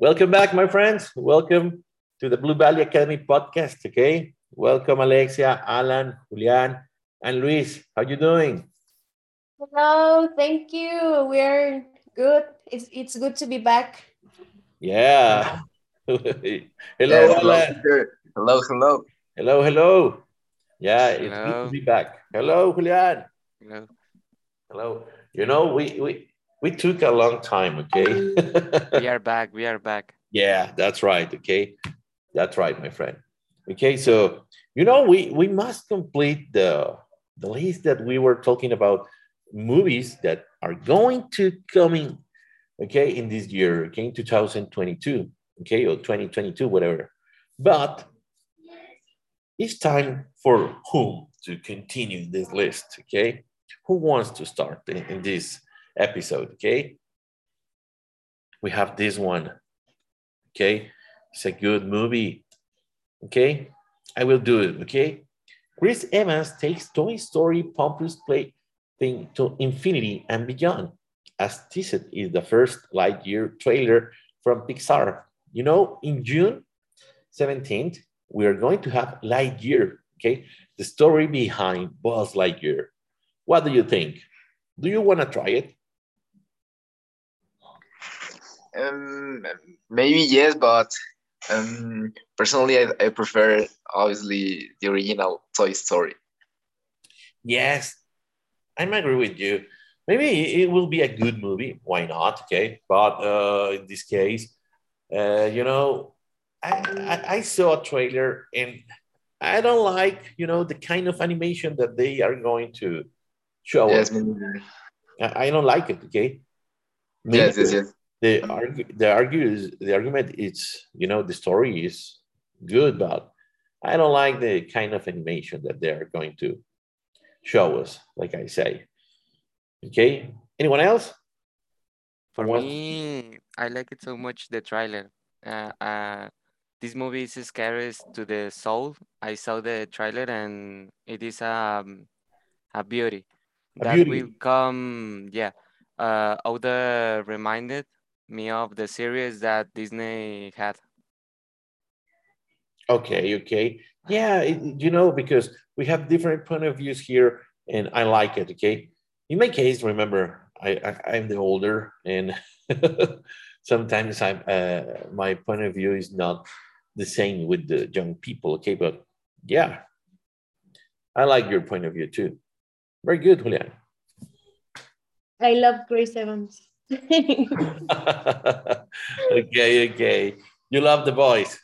Welcome back, my friends. Welcome to the Blue Valley Academy podcast. Okay, welcome Alexia, Alan, Julian, and Luis. How are you doing? Hello, thank you. We're good. It's it's good to be back. Yeah. hello, Yeah, hello, Alan. hello, hello. Hello, hello. Yeah, it's good to be back. Hello, Julian. Hello. Hello. You know, we we we took a long time. Okay. We are back. We are back. Yeah, that's right. Okay, that's right, my friend. Okay, so you know we we must complete the the list that we were talking about movies that are going to coming. Okay, in this year, okay, in 2022, okay, or 2022, whatever. But it's time for whom to continue this list. Okay, who wants to start in, in this episode? Okay, we have this one. Okay, it's a good movie. Okay, I will do it. Okay, Chris Evans takes Toy Story Pompous Play thing to infinity and beyond, as this is the first Lightyear trailer from Pixar. You know, in June 17th, we are going to have Lightyear. Okay, the story behind Buzz Lightyear. What do you think? Do you want to try it? Um, maybe yes, but um, personally, I, I prefer obviously the original Toy Story. Yes, I'm agree with you. Maybe it will be a good movie. Why not? Okay, but uh, in this case, uh, you know, I, I I saw a trailer and I don't like you know the kind of animation that they are going to show Yes, us. I, I don't like it. Okay. yes, yes, yes. The argue, the argue is the argument. It's you know the story is good, but I don't like the kind of animation that they are going to show us. Like I say. Okay. Anyone else? For What- me, I like it so much, the trailer. Uh, uh, this movie is scary to the soul. I saw the trailer and it is um, a beauty. A that beauty. will come, yeah. Uh, Oda reminded me of the series that Disney had. Okay, okay. Yeah, it- you know, because we have different point of views here, and I like it. Okay. In my case, remember, I, I I'm the older, and sometimes I'm uh, my point of view is not the same with the young people. Okay, but yeah, I like your point of view too. Very good, Julian. I love Chris Evans. okay, okay. You love the boys.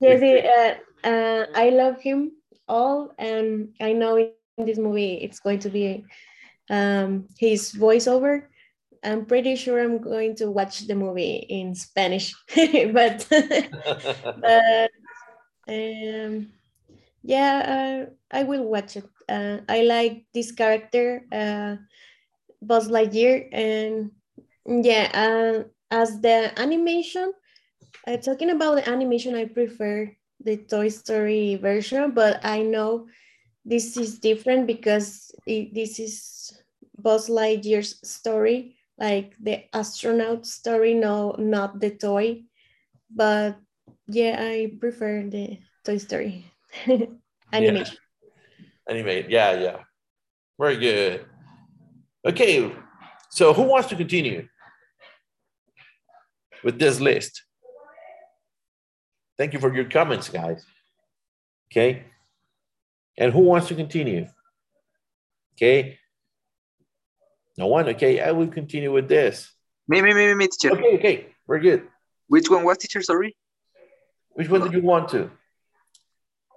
Yes, uh, uh, I love him all, and I know in this movie it's going to be um, his voiceover. I'm pretty sure I'm going to watch the movie in Spanish, but but um, yeah, uh, I will watch it. Uh, I like this character, uh, Buzz Lightyear, and yeah, uh, as the animation, uh, talking about the animation, I prefer the Toy Story version, but I know this is different because it, this is Buzz Lightyear's story, like the astronaut story, no, not the toy. But yeah, I prefer the Toy Story animation. Anyway, yeah, yeah. Very good. Okay, so who wants to continue with this list? Thank you for your comments, guys. Okay. And who wants to continue? Okay. No one? Okay, I will continue with this. Me, me, me, me, me, teacher. Okay, okay, very good. Which one was teacher? Sorry. Which one did you want to?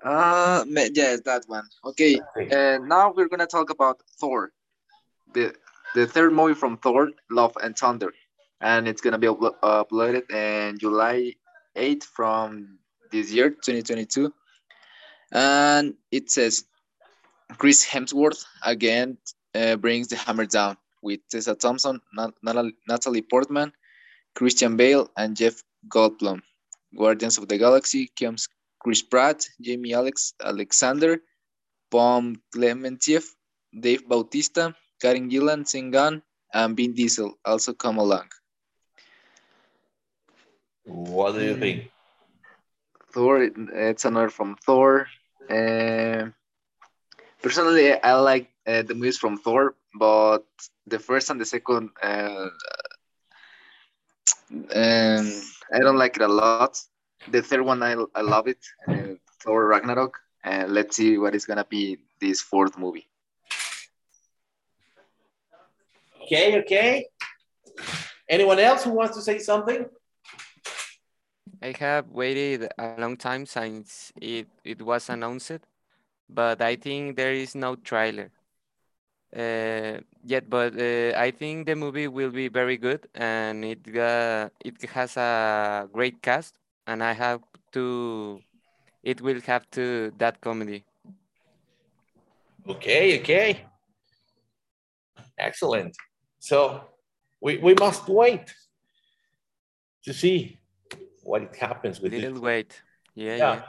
Uh, yes, that one. Okay. Okay. Uh, now we're gonna talk about Thor, the the third movie from Thor: Love and Thunder, and it's gonna be uplo- uploaded in July 8th from this year, 2022. And it says Chris Hemsworth again uh, brings the hammer down with Tessa Thompson, Nat- Natalie Portman, Christian Bale, and Jeff Goldblum. Guardians of the Galaxy comes Chris Pratt, Jaimie Alex Alexander, Pom Klementieff, Dave Bautista, Karen Gillan, Sean Gunn, and Vin Diesel also come along. What do you think? Thor, it- it's another from Thor. Uh, personally, I like uh, the movies from Thor, but the first and the second, uh, um, I don't like it a lot. The third one, I, I love it, uh, Thor Ragnarok. And let's see what is gonna be this fourth movie. Okay, okay. Anyone else who wants to say something? I have waited a long time since it, it was announced, but I think there is no trailer uh, yet. But uh, I think the movie will be very good, and it uh, it has a great cast, and I have to. It will have to that comedy. Okay, okay. Excellent. So we, we must wait to see what it happens with Little it. wait. Yeah, Yeah. yeah.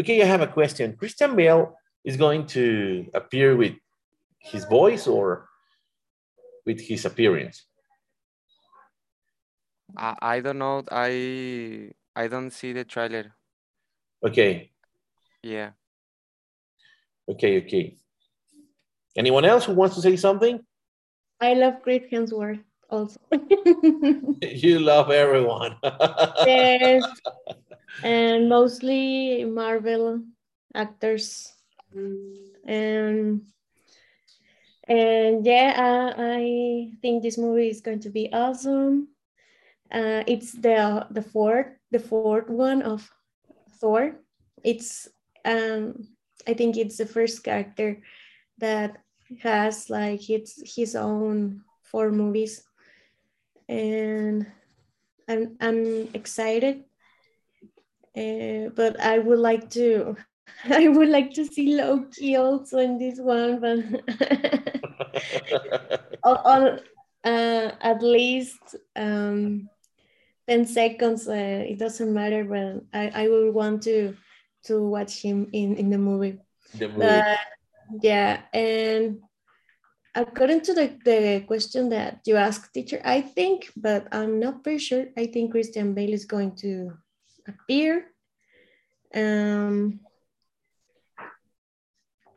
Okay, I have a question. Christian Bale is going to appear with his voice or with his appearance? I, I don't know. I I don't see the trailer. Okay, Yeah. okay, okay. Anyone else who wants to say something? I love Chris Hemsworth also. You love everyone. yes, and mostly Marvel actors. And and yeah, uh, I think this movie is going to be awesome. Uh, it's the the fourth the fourth one of Thor. It's um I think it's the first character that has like its his own four movies, and I'm I'm excited. Uh, but I would like to I would like to see Loki also in this one, but on, uh, at least um, 10 seconds uh, it doesn't matter but I, I will want to to watch him in, in the movie the movie. but yeah and according to the, the question that you asked teacher i think but i'm not pretty sure i think christian bale is going to appear um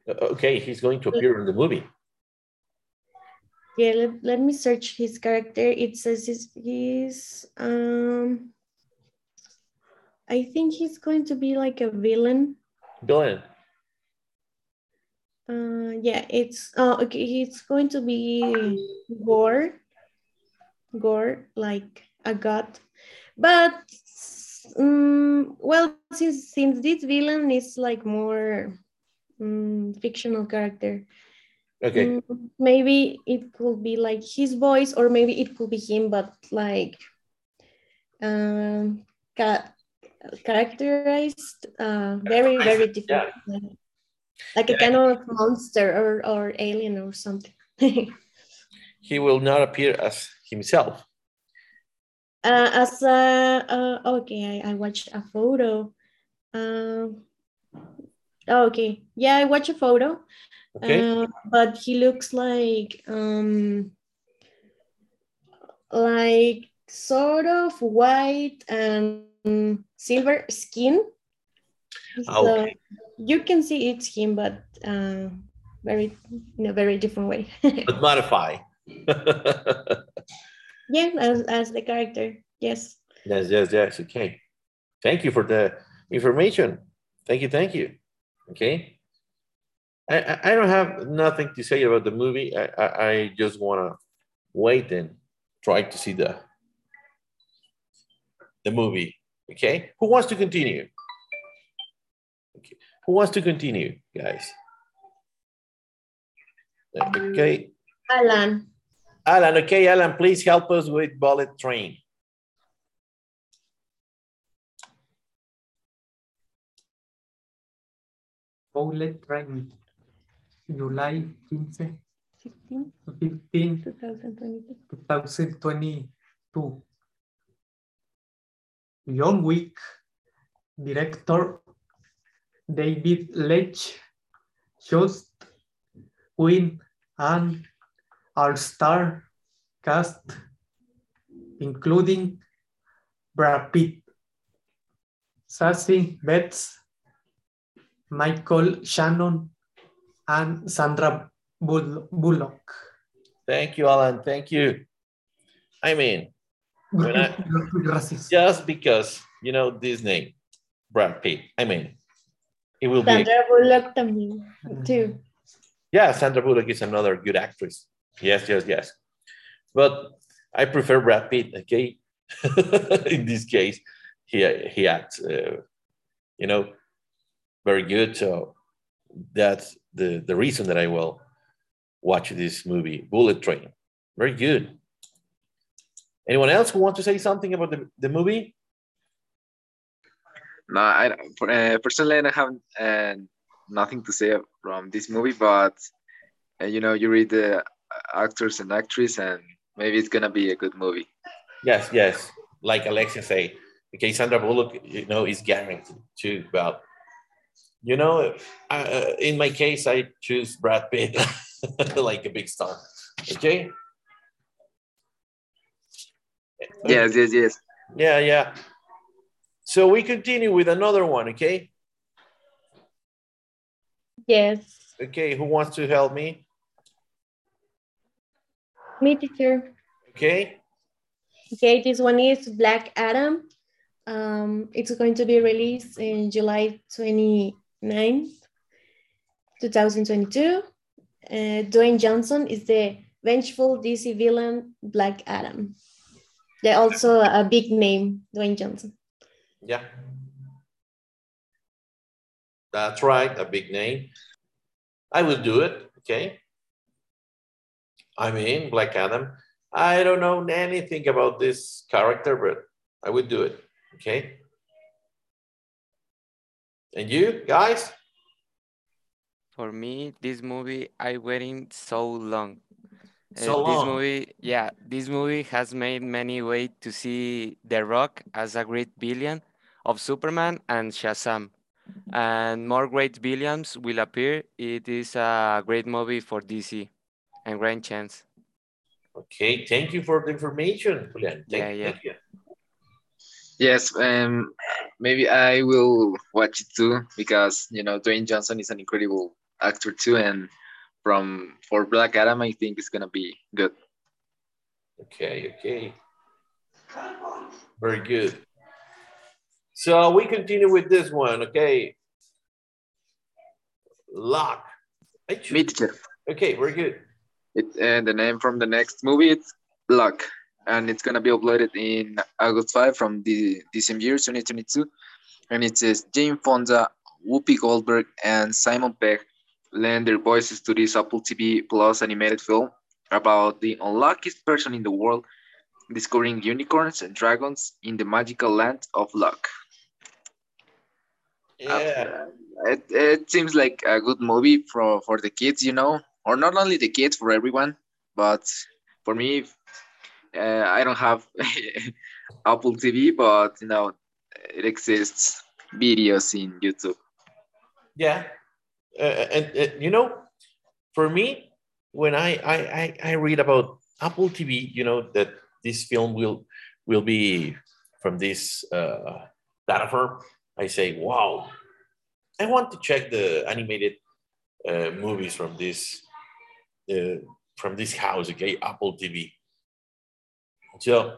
okay, he's going to appear in the movie. yeah let, let me search his character it says he's, he's um i think he's going to be like a villain Villain. Uh yeah it's oh okay it's going to be gore gore like a god but um, well since since this villain is like more um, fictional character Okay. Mm, maybe it could be like his voice, or maybe it could be him, but like um, ca- characterized uh, very, very different. Like a Yeah. kind of monster or, or alien or something. uh, He will not appear as himself. as a, uh, okay, I, I watched a photo. Um, okay, yeah, I watched a photo. Okay. Uh, but he looks like um like sort of white and silver skin. So Okay. You can see it's him, but uh, very in a very different way. but modify. yeah, as, as the character. Yes. yes, yes, yes. Okay. Thank you for the information. Thank you, thank you. Okay. I, I, don't have nothing to say about the movie. I, I, I just want to wait and try to see the the movie. Okay. Who wants to continue? Okay. Who wants to continue, guys? Okay. Um, Alan. Alan, okay, Alan, please help us with Bullet Train. Bullet Train, July 15, 16, 15, 2022. 2022. John Wick, director David Leitch, just win and all-star cast, including Brad Pitt, Zazie Beetz, Michael Shannon, and Sandra Bullock. Thank you, Alan. Thank you. I mean, I- just because you know Disney, Brad Pitt. I mean, it will be. Sandra Bullock también, too. Yeah, Sandra Bullock is another good actress. Yes, yes, yes. But I prefer Brad Pitt. Okay, in this case, he he acts, uh, you know, very good. So that's the the reason that I will watch this movie, Bullet Train. Very good. Anyone else who want to say something about the, the movie? No, I uh, personally I have uh, nothing to say from this movie, but uh, you know, you read the actors and actress, and maybe it's gonna be a good movie. Yes, yes. Like Alexia say, okay, Sandra Bullock, you know, is guaranteed too. well. you know, uh, in my case, I choose Brad Pitt, like a big star. Okay. Yes, yes, yes. Yeah, yeah. So we continue with another one. Okay. Yes. Okay. Who wants to help me? Me, teacher. Okay. Okay, this one is Black Adam. Um, it's going to be released in July 29th, 2022. Uh, Dwayne Johnson is the vengeful DC villain Black Adam. They're also a big name, Dwayne Johnson. Yeah. That's right, a big name. I will do it, okay? I mean, Black Adam. I don't know anything about this character, but I would do it, okay? And you guys? For me, this movie I waiting so long. Uh, So This long. movie, yeah, this movie has made many way to see The Rock as a great villain of Superman and Shazam. And more great villains will appear. It is a great movie for DC and grand chance. Okay, thank you for the information, Julian. Thank, Yeah, yeah. thank you. Yes, um, maybe I will watch it too because you know Dwayne Johnson is an incredible actor too, and from for Black Adam, I think it's gonna be good. Okay, okay. Very good. So we continue with this one, okay? Lock. I choose- Me, teacher. Okay, good. It and the name from the next movie it's Luck, and it's gonna be uploaded in August 5 from the the same year, 2022, and it says Jane Fonda, Whoopi Goldberg, and Simon Pegg lend their voices to this Apple TV Plus animated film about the unluckiest person in the world discovering unicorns and dragons in the magical land of luck. Yeah, It, it seems like a good movie for, for the kids, you know, or not only the kids, for everyone. But for me, uh, I don't have Apple TV, but you know, it exists videos in YouTube. yeah. Uh, and uh, you know, for me, when I, I I read about Apple TV, you know that this film will will be from this uh, platform. I say, wow, I want to check the animated uh, movies from this uh, from this house, okay, Apple TV. So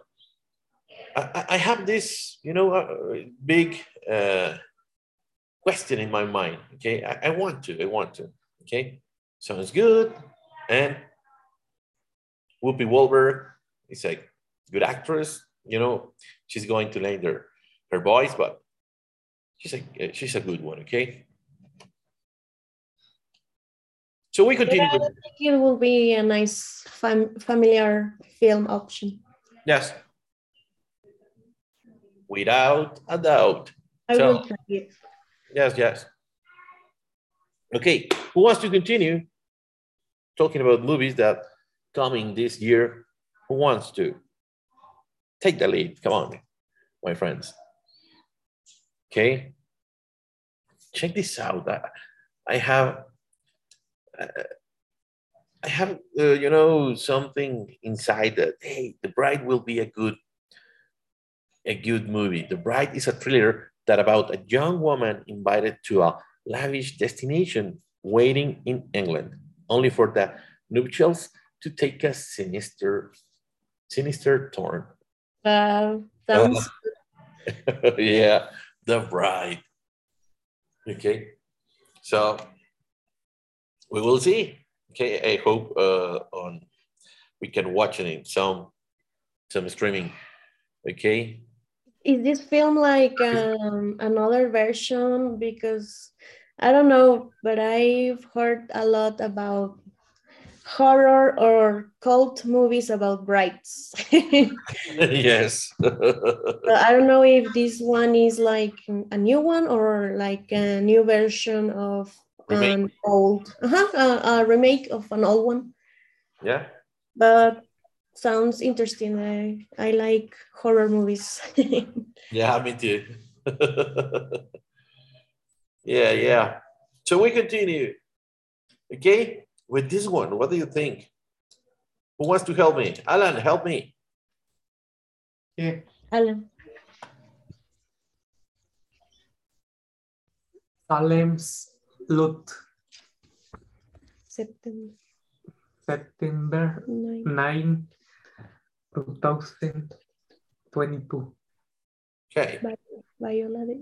I, I- have this, you know, uh, big uh, question in my mind. Okay, I, I want to, I want to. Okay, sounds good. And Whoopi Goldberg is a good actress. You know, she's going to lend her her voice, but she's a uh, she's a good one. Okay. So we continue. Yeah, I think it will be a nice fam- familiar film option. yes. Without a doubt. I So- will try it. Yes, yes. Okay, who wants to continue talking about movies that coming this year? Who wants to take the lead? Come on, my friends. Okay, check this out. I, I have, uh, I have, uh, you know, something inside that. Hey, The Bride will be a good, a good movie. The Bride is a thriller that about a young woman invited to a lavish destination waiting in England, only for the nuptials to take a sinister, sinister turn. Uh, sounds yeah, the bride. Okay, so we will see. Okay, I hope uh, on we can watch it in some some streaming. Okay, is this film like um, another version? Because I don't know, but I've heard a lot about horror or cult movies about brides. yes. I don't know if this one is like a new one or like a new version of Remake. an old, uh-huh, a, a remake of an old one. yeah. But sounds interesting. I, I like horror movies. Yeah, me too. yeah, yeah. So we continue. Okay, with this one, what do you think? Who wants to help me? Alan, help me. Yeah. Alan. Salem's Lot, September September 9. 9, 2022. Okay. Viola de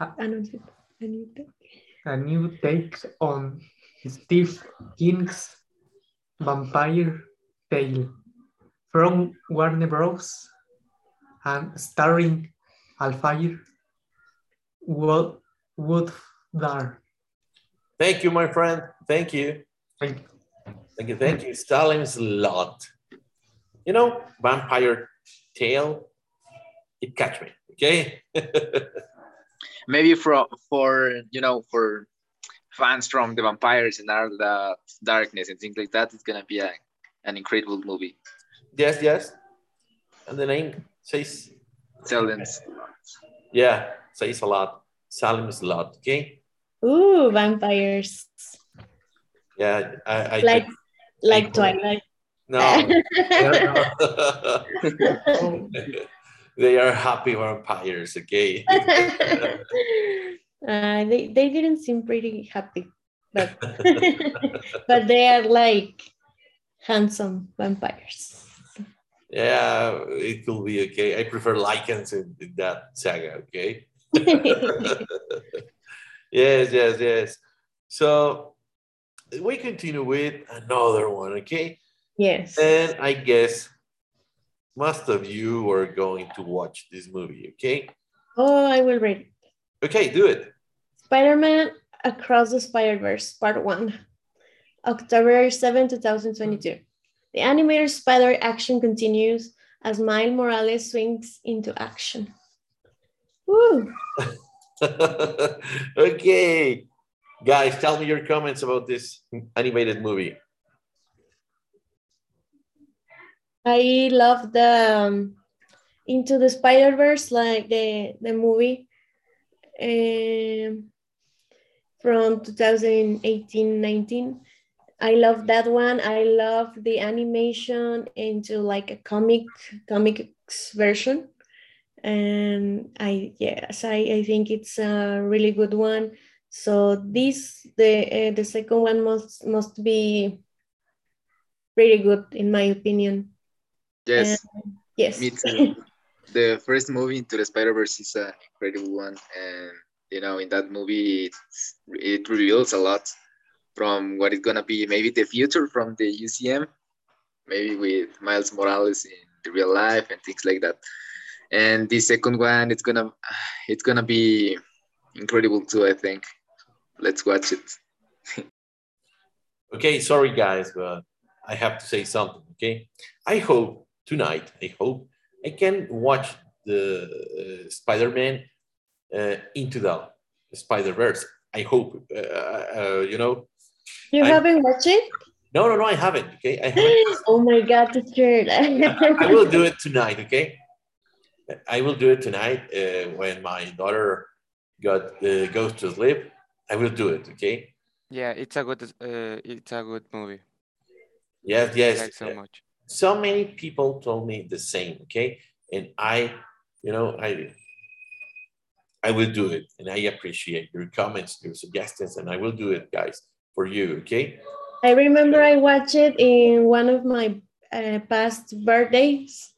Ah. ah, no, sí. Anita. A new take on Steve King's Vampire Tale from Warner Bros. and starring Alfre Wood Woodard. Thank you, my friend. Thank you. Thank you. Thank you. Thank you. Salem's lot. You know, vampire tale. It catch me. Okay. Maybe for for you know for fans from the vampires and all the darkness and things like that, it's gonna be a, an incredible movie. yes, yes. And the name says, Salem's yeah, says a lot. Salem's lot. Okay. Ooh, vampires. Yeah, I, I Like like I- Twilight. no. they are happy vampires, okay? uh, they, they didn't seem pretty happy, but but they are like handsome vampires. yeah, it will be okay. I prefer lycans in, in that saga, okay? yes, yes, yes. So we continue with another one, okay? yes. And I guess most of you are going to watch this movie, okay? Oh, I will read it. Okay, do it. Spider-Man Across the Spider-Verse, Part 1. October 7, 2022. The animated spider action continues as Miles Morales swings into action. Woo! okay, guys, tell me your comments about this animated movie. I love the um, Into the Spider Verse, like the the movie um, from 2018-19. I love that one. I love the animation into like a comic comics version, and I yes, I, I think it's a really good one. So this the uh, the second one must must be pretty good in my opinion. yes, Yes. me too. the first movie into the Spider Verse is an incredible one, and you know, in that movie, it's, it reveals a lot from what is gonna be maybe the future from the UCM, maybe with Miles Morales in the real life and things like that. And the second one, it's gonna, it's gonna be incredible too. I think. Let's watch it. Okay, sorry guys, but I have to say something. Okay, I hope tonight. I hope I can watch the uh, Spider-Man into the Spider Verse. I hope. Uh, uh, you know. You I- haven't watched it? No, no, no. I haven't. Okay, I haven't. oh my god, teacher. I will do it tonight. Okay, I will do it tonight uh, when my daughter got uh, goes to sleep. I will do it. Okay. Yeah, it's a good uh, it's a good movie. Yes, I yes. like so much. so many people told me the same okay and i you know i I will do it. And I appreciate your comments, your suggestions, and I will do it, guys, for you, okay? I remember I watched it in one of my uh, past birthdays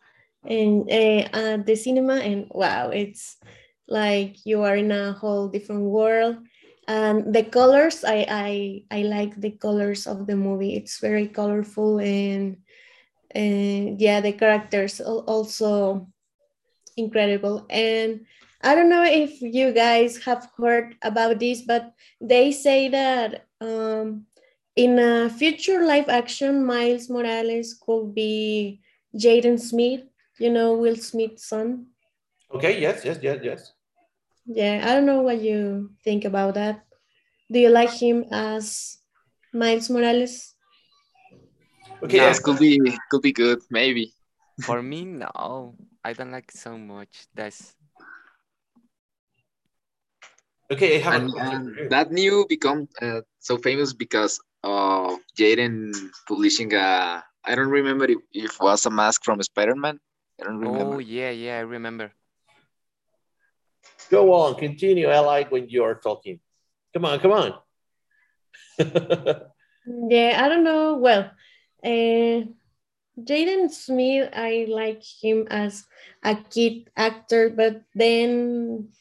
in uh, at the cinema, and wow, it's like you are in a whole different world. And the colors, I I I like the colors of the movie. It's very colorful and and yeah, the characters also incredible. And I don't know if you guys have heard about this, but they say that um, in a future live action, Miles Morales could be Jaden Smith, you know, Will Smith's son. Okay, yes, yes, yes, yes. Yeah, I don't know what you think about that. Do you like him as Miles Morales? Okay, Yes, yes. could be could be good, maybe. For me, no. I don't like so much. That's Okay, I have And, question and that new become uh, so famous because of Jaden publishing a. I don't remember if, if it was a mask from Spider-Man. I don't remember. oh yeah, yeah, I remember. Go on, continue. I like when you are talking. Come on, come on. Yeah, I don't know. Well, uh, Jaden Smith, I like him as a kid actor, but then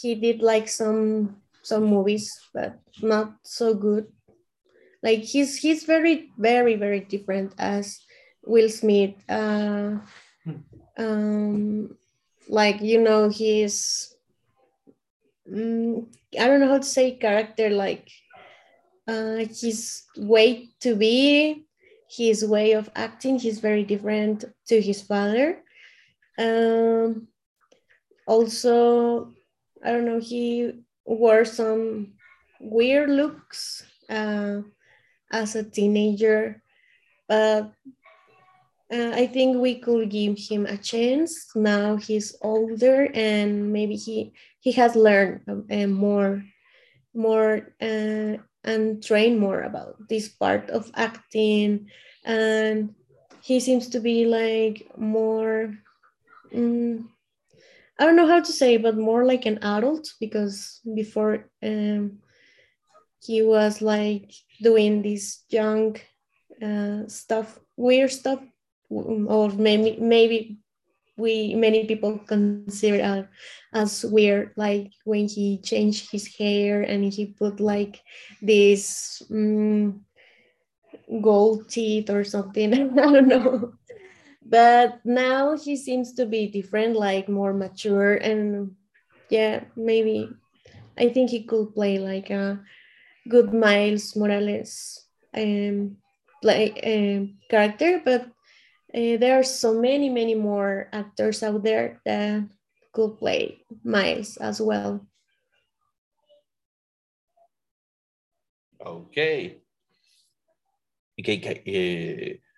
he did like some some movies, but not so good. Like he's he's very very very different as Will Smith. Uh, um, like you know he's mm, I don't know how to say character like uh, his way to be, his way of acting, he's very different to his father. Um, also, I don't know, he wore some weird looks uh, as a teenager, but uh, I think we could give him a chance. Now he's older and maybe he he has learned uh, more more uh, and train more about this part of acting and he seems to be like more mm, i don't know how to say but more like an adult because before um, he was like doing this young uh, stuff weird stuff or maybe maybe we many people consider it as weird like when he changed his hair and he put like this mm, gold teeth or something. I don't know but now he seems to be different like more mature and yeah maybe i think he could play like a good miles morales um, like um, character but uh, there are so many many more actors out there that could play miles as well Okay. Okay, uh,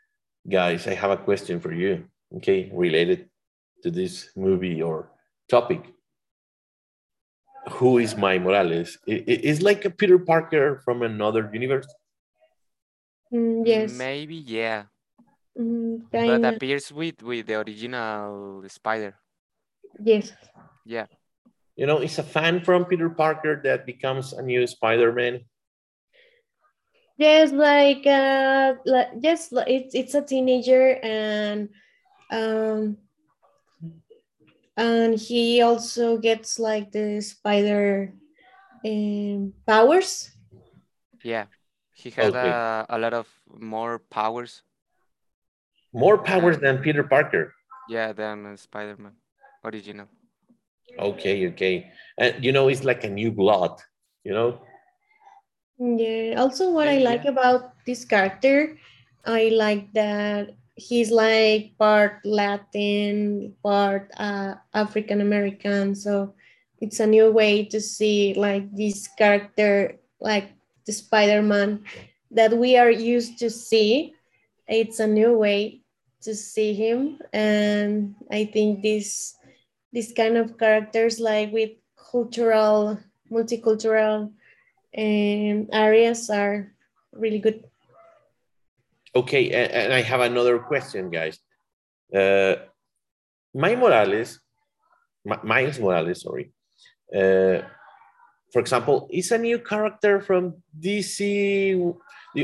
guys, I have a question for you. Okay, related to this movie or topic. Who is my Morales? I- i- Is like a Peter Parker from another universe? Mm, yes Maybe yeah. Mm, But appears with with the original spider. yes Yeah. You know, it's a fan from Peter Parker that becomes a new Spider-Man. Yes like uh like yes it's it's a teenager and um and he also gets like the spider um, powers Yeah. He had Okay. a, a lot of more powers. More powers than Peter Parker. Yeah, than uh, Spider-Man original. Okay, okay. And you know, it's like a new blood, you know? Yeah. Also, what I Yeah, like about this character, I like that he's like part Latin, part uh, African American. So it's a new way to see like this character, like the Spider Man that we are used to see. It's a new way to see him, and I think this this kind of characters like with cultural, multicultural um, areas are really good. Okay, and, I have another question, guys. Uh, my Morales, Mi- Miles Morales, sorry, uh, for example, is a new character from DC,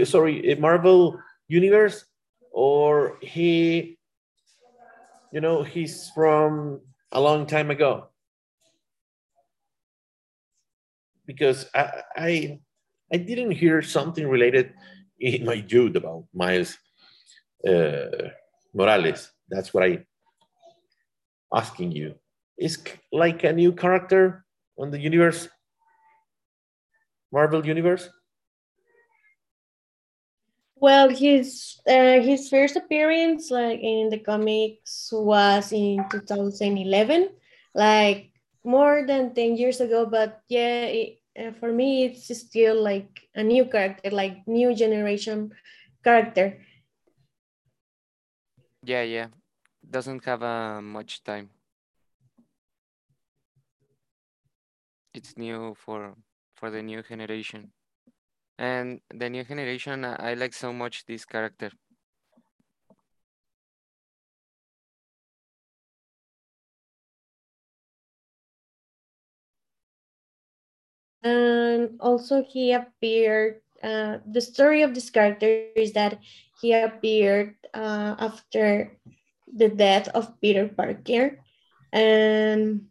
sorry, Marvel universe, or he, you know, he's from a long time ago. Because I, I, I didn't hear something related in my youth about Miles uh, Morales. That's what I asking you. Is like a new character on the universe, Marvel universe? Well, his uh, his first appearance, like in the comics, was in 2011, like more than 10 years ago. But yeah, it, uh, for me, it's still like a new character, like new generation character. Yeah, yeah. Doesn't have uh, much time. It's new for for the new generation. And the new generation, I like so much this character. And also he appeared, uh, the story of this character is that he appeared uh, after the death of Peter Parker. And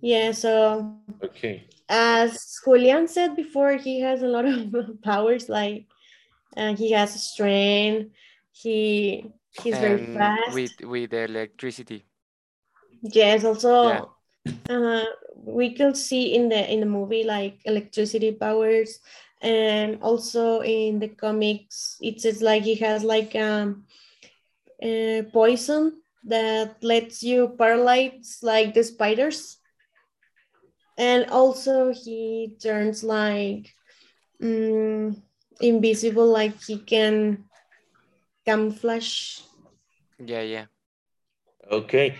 yeah, so okay. As Julian said before, he has a lot of powers. Like uh, he has strength. He he's and very fast. With with electricity. Yes. Also, yeah. uh, we could see in the in the movie like electricity powers and also in the comics it says like he has like um a poison that lets you paralyze like the spiders. And also he turns like um, invisible like he can camouflage. Yeah yeah. Okay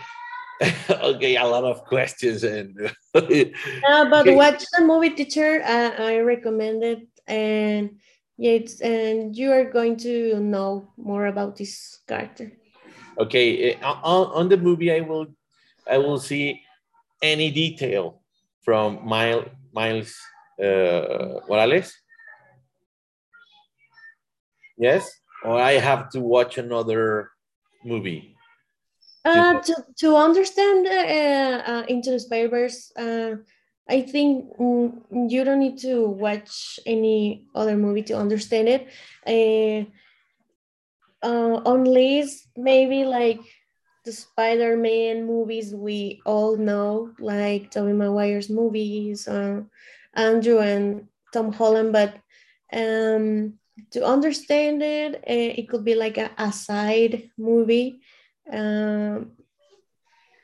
okay, a lot of questions and. uh, but watch the movie, teacher. Uh, I recommend it, and yeah, it's, and you are going to know more about this character. Okay, uh, on, on the movie, I will, I will see any detail from Miles Miles uh, Morales. Yes, or I have to watch another movie. Uh, to, to understand uh, uh, Into the Spider-Verse, uh, I think mm, you don't need to watch any other movie to understand it. Uh, unless maybe like the Spider-Man movies we all know, like Tobey Maguire's movies, uh, Andrew and Tom Holland, but um, to understand it, uh, it could be like a, a side movie um,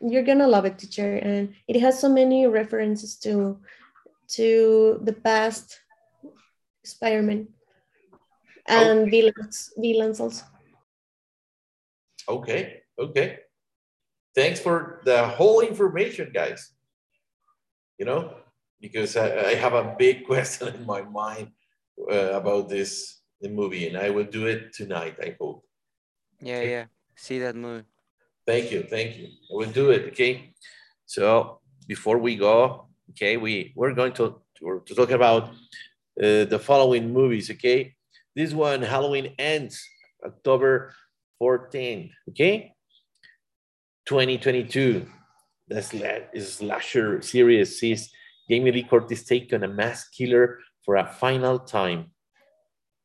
you're gonna love it, teacher, and it has so many references to to the past Spider-Man and okay. villains, villains also. Okay, okay. Thanks for the whole information, guys. You know, because I, I have a big question in my mind uh, about this the movie, and I will do it tonight. I hope. Yeah, yeah see that movie. Thank you, thank you. I will do it. Okay. So before we go, okay, we we're going to to, to talk about uh, the following movies. Okay, this one Halloween ends October 14th. Okay, 2022. The slasher series sees Jamie Lee Curtis take on a mass killer for a final time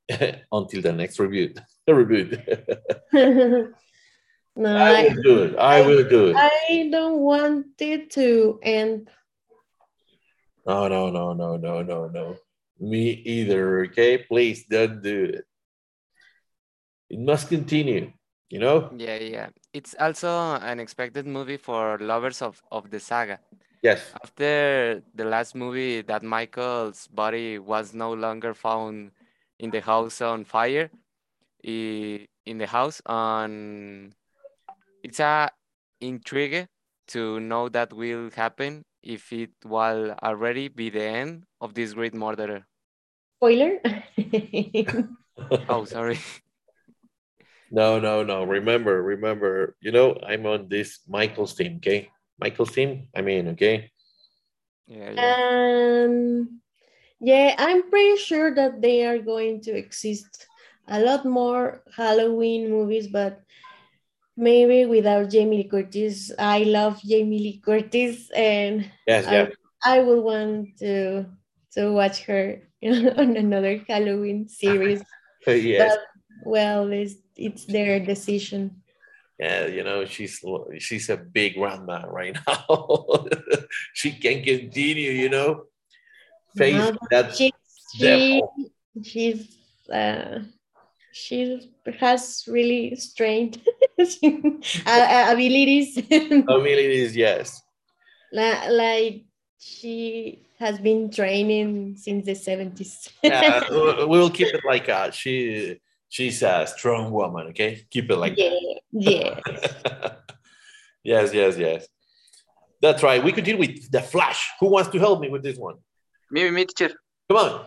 until the next review. The reboot. No, I will do it. I, I will do it. I don't want it to end. No, no, no, no, no, no, no. Me either. Okay, please don't do it. It must continue. You know. Yeah, yeah. It's also an expected movie for lovers of of the saga. Yes. After the last movie, that Michael's body was no longer found in the house on fire, in the house on it's a intrigue to know that will happen if it will already be the end of this great murderer. Spoiler. oh, sorry. No, no, no. Remember, remember, you know, I'm on this Michael's team, okay? Michael's team, I mean, okay? Yeah, yeah. Um, yeah, I'm pretty sure that they are going to exist a lot more Halloween movies, but maybe without Jamie Lee Curtis. I love Jamie Lee Curtis, and Yes, yeah. I would want to to watch her on another Halloween series. yes. But well, it's it's their decision. Yeah, you know, she's she's a big grandma right now. she can continue, you know, face No, that She she she's uh she has really strange uh, abilities. abilities, yes. Li- like she has been training since the 70s. Yeah, we- we'll keep it like uh she she's a strong woman, okay? Keep it like yeah, yeah. yes, yes, yes. That's right. We continue with the Flash. Who wants to help me with this one? Me, me, teacher. Come on.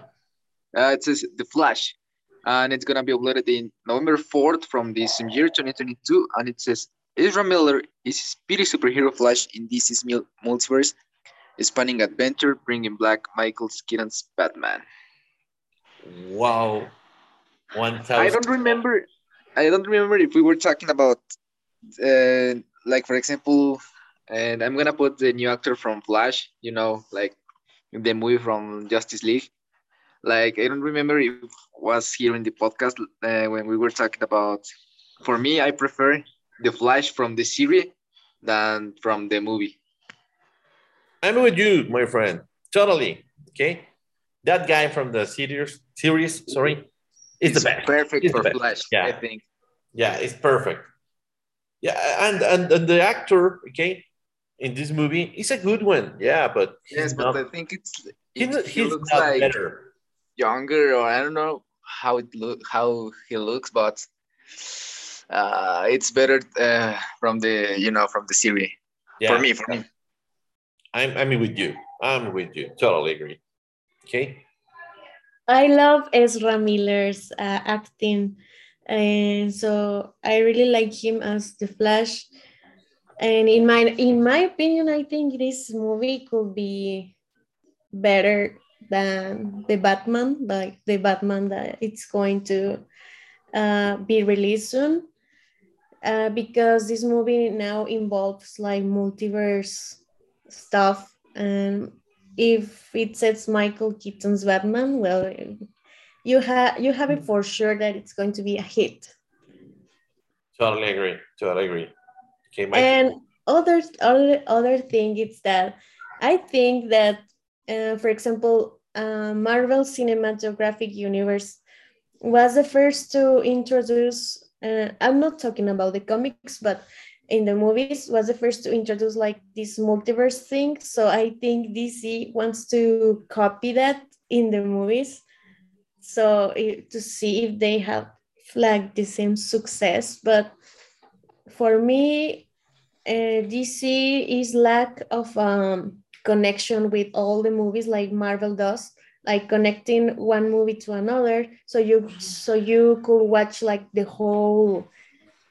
Uh, it says The Flash, and it's gonna be uploaded in November 4th from this year 2022. And it says Ezra Miller is a speedy superhero Flash in DC's multiverse, spanning adventure, bringing back Michael Keaton's Batman. Wow. One I don't remember. I don't remember if we were talking about, uh, like for example, and I'm gonna put the new actor from Flash. You know, like the movie from Justice League. Like I don't remember if it was here in the podcast uh, when we were talking about. For me, I prefer the Flash from the series than from the movie. I'm with you, my friend. Totally. Okay. That guy from the series, series, sorry, is the best. perfect It's for best. Flash. Yeah. I think. Yeah, it's perfect. Yeah, and, and and the actor, okay, in this movie, he's a good one. Yeah, but Yes, not, but I think it's he's, it, he looks not like better. Younger or I don't know how it look how he looks, but uh, it's better uh, from the you know from the series Yeah, for me for me. I'm I'm with you. I'm with you. Totally agree. Okay. I love Ezra Miller's uh, acting, and so I really like him as the Flash. And in my in my opinion, I think this movie could be better than the Batman, like the Batman that it's going to uh, be released soon, uh, because this movie now involves like multiverse stuff and if it says Michael Keaton's Batman, well, you have you have it for sure that it's going to be a hit. Totally agree. Totally agree. Okay, Mike. And other other other thing is that I think that, uh, for example, uh, Marvel Cinematographic Universe was the first to introduce. Uh, I'm not talking about the comics, but in the movies was the first to introduce like this multiverse thing. So I think DC wants to copy that in the movies. So to see if they have like the same success, but for me, uh, DC is lack of um, connection with all the movies like Marvel does, like connecting one movie to another. So you so you could watch like the whole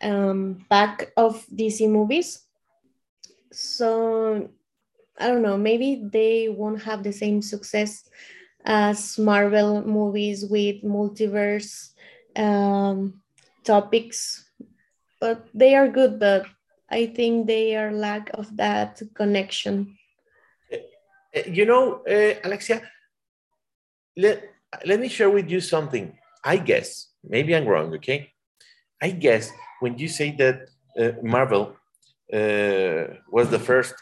um, pack of DC movies. So I don't know, maybe they won't have the same success as Marvel movies with multiverse um, topics, but they are good. But I think they are lack of that connection. Uh, you know, uh, Alexia, let, let me share with you something. I guess, maybe I'm wrong, okay? I guess when you say that uh, Marvel uh, was the first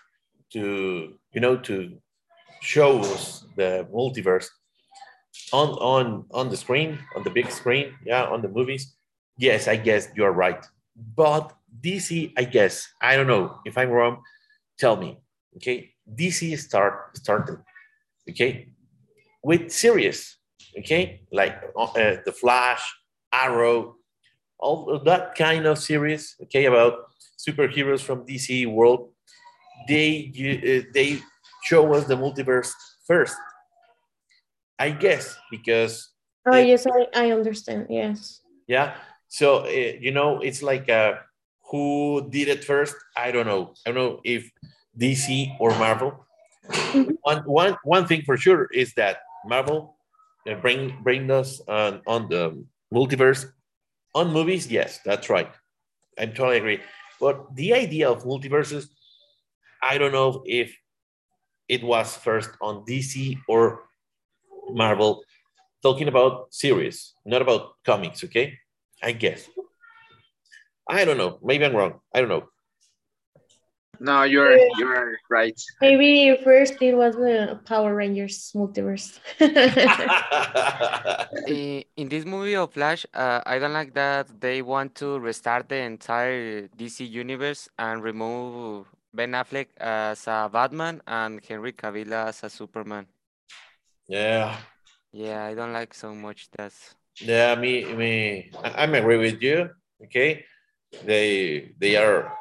to, you know, to show us the multiverse on, on, on the screen, on the big screen, yeah, on the movies, yes, I guess you're right. But DC, I guess, I don't know if I'm wrong, tell me, okay? DC start started, okay, with series, okay, like uh, the Flash, Arrow, all that kind of series, okay, about superheroes from DC world. They uh, they show us the multiverse first, I guess, because Oh Yeah. yes, I, I understand. Yes. yeah. So uh, you know, it's like uh, who did it first? I don't know. I don't know if DC or Marvel, Mhm. one, one, one thing for sure is that Marvel uh, bring bring us on, on the multiverse on movies. Yes, that's right. I totally agree. But the idea of multiverses, I don't know if it was first on DC or Marvel, talking about series, not about comics. Okay, I guess. I don't know. Maybe I'm wrong. I don't know. No, you're you're right. Maybe first it was the Power Rangers multiverse. in, in this movie of Flash, uh, I don't like that they want to restart the entire DC universe and remove Ben Affleck as a Batman and Henry Cavill as a Superman. yeah. Yeah, I don't like so much that. Yeah, me, me, I- I'm agree with you. Okay, they they are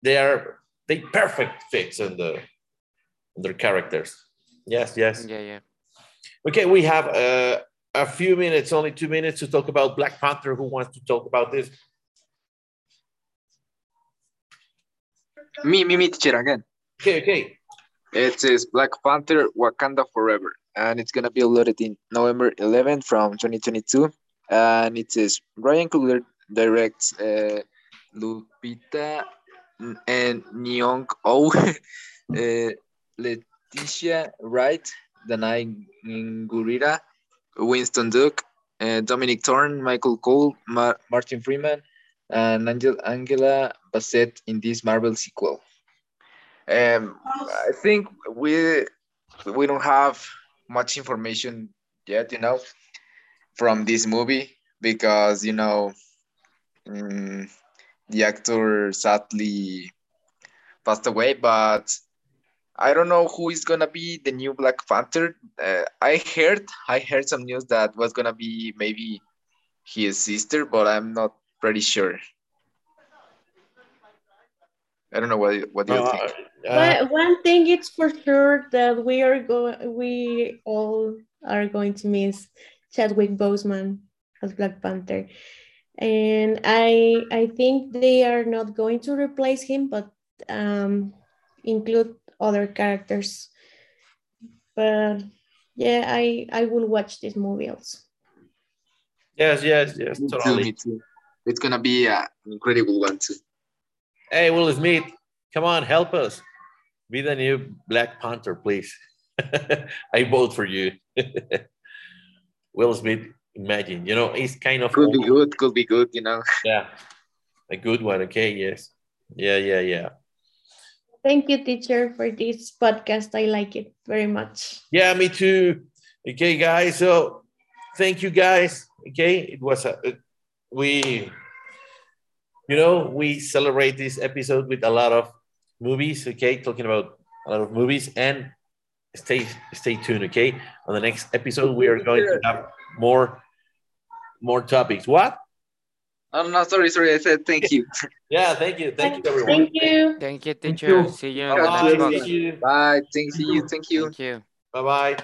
they are they perfect fits on the on their characters. Yes, yes. Yeah, yeah. Okay, we have uh, a few minutes, only two minutes to talk about Black Panther. Who wants to talk about this? Me, me, me, teacher again. Okay, okay. It says Black Panther Wakanda Forever, and it's gonna be loaded in November 11th from 2022. And it says Ryan Coogler directs uh, Lupita N- and Nyong Oh, uh, Letitia Wright, Danai Ngurira, Winston Duke, uh, Dominique Thorne, Michael Coel, Ma- Martin Freeman, and Angel Angela Bassett in this Marvel sequel. Um, I think we we don't have much information yet, you know, from this movie because you know mm, the actor sadly passed away, but I don't know who is gonna be the new Black Panther. Uh, I heard I heard some news that was gonna be maybe his sister, but I'm not pretty sure. I don't know what what do you Uh, think. uh, But one thing it's for sure that we are going, we all are going to miss Chadwick Boseman as Black Panther, and I I think they are not going to replace him, but um, include other characters. But yeah, I I will watch this movie also. yes, yes, yes, Me too, me too. It's gonna be uh, an incredible one too. Hey, Will Smith, come on, help us. Be the new Black Panther, please. I vote for you. Will Smith, imagine, you know, it's kind of Could be good, could be good, you know. Yeah, a good one. Okay, yes. Yeah, yeah, yeah. Thank you, teacher, for this podcast. I like it very much. Yeah, me too. Okay, guys. So thank you, guys. Okay, it was a we, you know, we celebrate this episode with a lot of movies. Okay, talking about a lot of movies and stay stay tuned. Okay, on the next episode we are going to have more more topics. What? Oh no, sorry, sorry. I said thank you. Yeah, thank you, thank you, everyone. Thank you. Thank you, Thank teacher. you. See you Bye. Bye. box. Thank you. Bye. Thank you. Thank you. Thank you. Bye bye.